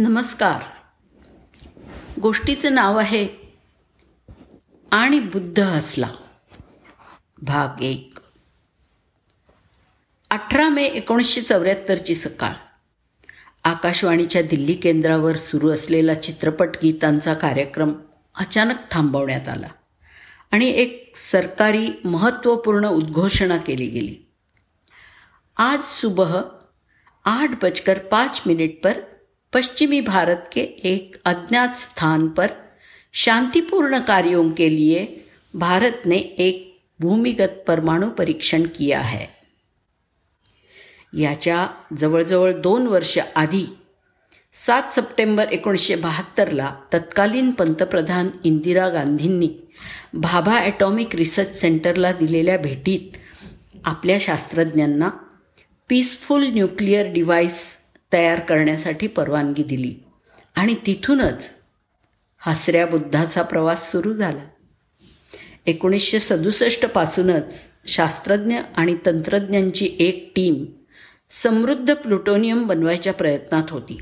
नमस्कार. गोष्टीचं नाव आहे आणि बुद्ध हसला भाग एक. अठरा मे एकोणीसशे चौऱ्याहत्तरची सकाळ. आकाशवाणीच्या दिल्ली केंद्रावर सुरू असलेला चित्रपट गीतांचा कार्यक्रम अचानक थांबवण्यात आला आणि एक सरकारी महत्त्वपूर्ण उद्घोषणा केली गेली. आज सुबह आठ बजकर पाच मिनिट पर पश्चिमी भारत के एक अज्ञात स्थान पर शांतिपूर्ण कार्यों के लिए भारत ने एक भूमिगत परमाणु परीक्षण किया है। याच्या जवळजवळ दोन वर्ष आधी सात सप्टेंबर एकोणीसशे बहात्तरला तत्कालीन पंतप्रधान इंदिरा गांधींनी भाभा ॲटॉमिक रिसर्च सेंटरला दिलेल्या भेटीत आपल्या शास्त्रज्ञांना पीसफुल न्यूक्लिअर डिव्हाइस तयार करण्यासाठी परवानगी दिली. आणि तिथूनच हसऱ्या बुद्धाचा प्रवास सुरू झाला. एकोणीसशे सदुसष्टपासूनच शास्त्रज्ञ आणि तंत्रज्ञांची एक टीम समृद्ध प्लुटोनियम बनवायच्या प्रयत्नात होती.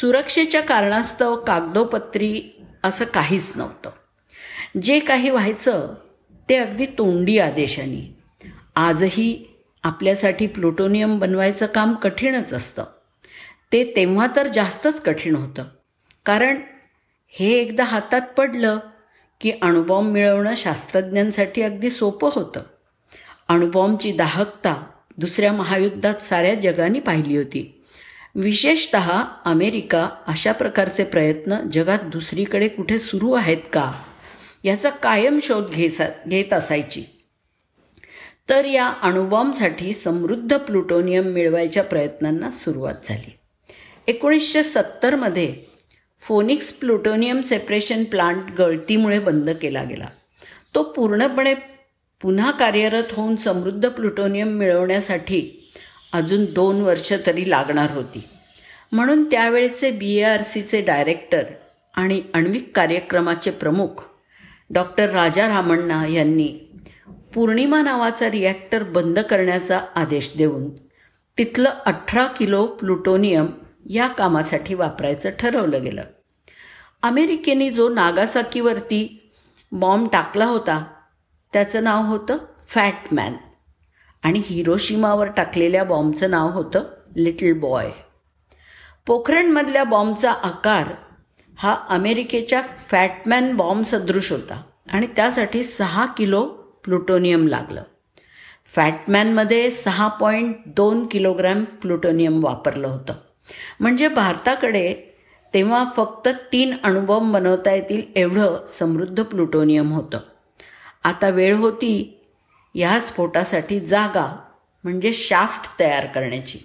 सुरक्षेच्या कारणास्तव कागदोपत्री असं काहीच नव्हतं. जे काही व्हायचं ते अगदी तोंडी आदेशाने. आजही आपल्यासाठी प्लुटोनियम बनवायचं काम कठीणच असतं. ते तेव्हा तर जास्तच कठीण होतं. कारण हे एकदा हातात पडलं की अणुबॉम्ब मिळवणं शास्त्रज्ञांसाठी अगदी सोपं होतं. अणुबॉम्बची दाहकता दुसऱ्या महायुद्धात साऱ्या जगाने पाहिली होती. विशेषत अमेरिका अशा प्रकारचे प्रयत्न जगात दुसरीकडे कुठे सुरू आहेत का याचा कायम शोध घेसा घेत असायची. तर या अणुबॉम्बसाठी समृद्ध प्लुटोनियम मिळवायच्या प्रयत्नांना सुरुवात झाली. एकोणीसशे सत्तरमध्ये फोनिक्स प्लुटोनियम सेपरेशन प्लांट गळतीमुळे बंद केला गेला. तो पूर्णपणे पुन्हा कार्यरत होऊन समृद्ध प्लुटोनियम मिळवण्यासाठी अजून दोन वर्ष तरी लागणार होती. म्हणून त्यावेळचे बी ए आर सीचे डायरेक्टर आणि आण्विक कार्यक्रमाचे प्रमुख डॉक्टर राजा रामण्णा यांनी पूर्णिमा नावाचा रिॲक्टर बंद करण्याचा आदेश देऊन तिथलं अठरा किलो प्लुटोनियम या कामासाठी वापरायचं ठरवलं गेलं. अमेरिकेने जो नागासाकीवरती बॉम्ब टाकला होता त्याचं नाव होतं फॅटमॅन आणि हिरोशिमावर टाकलेल्या बॉम्बचं नाव होतं लिटल बॉय. पोखरणमधल्या बॉम्बचा आकार हा अमेरिकेच्या फॅटमॅन बॉम्ब सदृश होता आणि त्यासाठी सहा किलो प्लुटोनियम लागलं. फॅटमॅनमध्ये सहा पॉईंट दोन किलोग्रॅम प्लुटोनियम वापरलं होतं. म्हणजे भारताकडे तेव्हा फक्त तीन अणुबॉम्ब बनवता येतील एवढं समृद्ध प्लुटोनियम होतं. आता वेळ होती ह्या स्फोटासाठी जागा म्हणजे शाफ्ट तयार करण्याची.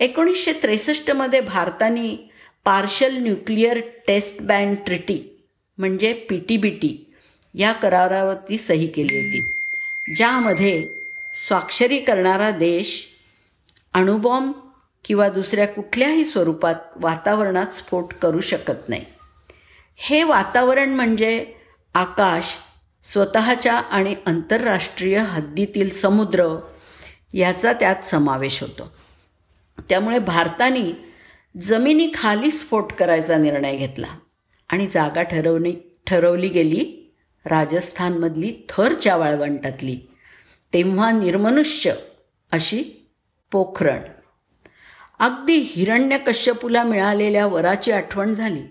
एकोणीसशे त्रेसष्टमध्ये भारताने partial nuclear test ban treaty म्हणजे पी टी बी टी या करारावरती सही केली होती. ज्यामध्ये स्वाक्षरी करणारा देश अणुबॉम्ब किंवा दुसऱ्या कुठल्याही स्वरूपात वातावरणात स्फोट करू शकत नाही. हे वातावरण म्हणजे आकाश स्वतःच्या आणि आंतरराष्ट्रीय हद्दीतील समुद्र याचा त्यात समावेश होतो. त्यामुळे भारताने जमिनीखाली स्फोट करायचा निर्णय घेतला आणि जागा ठरवणी ठरवली गेली. राजस्थानमधली थरच्या वाळवंटातली तेव्हा निर्मनुष्य अशी पोखरण. अगदी हिरण्यकश्यपूला मिळालेल्या वराची आठवण झाली.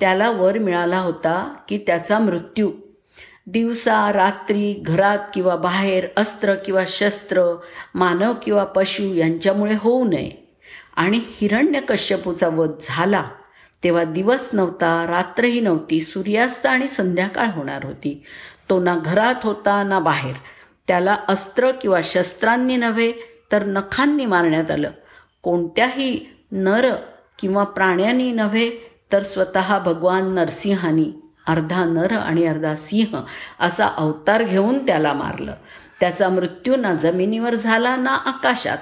त्याला वर मिळाला होता की त्याचा मृत्यू. दिवसा रात्री घरात किंवा बाहेर अस्त्र किंवा शस्त्र मानव किंवा पशु यांच्यामुळे होऊ नये. आणि हिरण्यकश्यपूचा वध झाला तेव्हा दिवस नव्हता रात्रही नव्हती सूर्यास्त आणि संध्याकाळ होणार होती. तो ना घरात होता ना बाहेर. त्याला अस्त्र किंवा शस्त्रांनी नव्हे तर नखांनी मारण्यात आलं. कोणत्याही नर किंवा प्राण्यांनी नव्हे तर स्वतः भगवान नरसिंहानी अर्धा नर आणि अर्धा सिंह असा अवतार घेऊन त्याला मारलं. त्याचा मृत्यू ना जमिनीवर झाला ना आकाशात.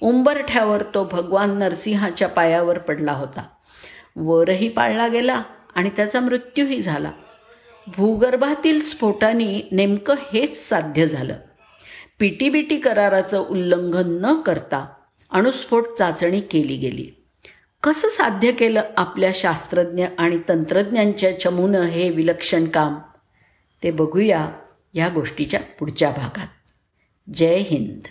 उंबरठ्यावर तो भगवान नरसिंहाच्या पायावर पडला होता. वरही पाळला गेला आणि त्याचा मृत्यूही झाला. भूगर्भातील स्फोटाने नेमकं हेच साध्य झालं. पीटीबीटी कराराचं उल्लंघन न करता अणुस्फोट चाचणी केली गेली. कसं साध्य केलं आपल्या शास्त्रज्ञ आणि तंत्रज्ञांच्या चमूनं हे विलक्षण काम? ते बघूया या गोष्टीच्या पुढच्या भागात. जय हिंद.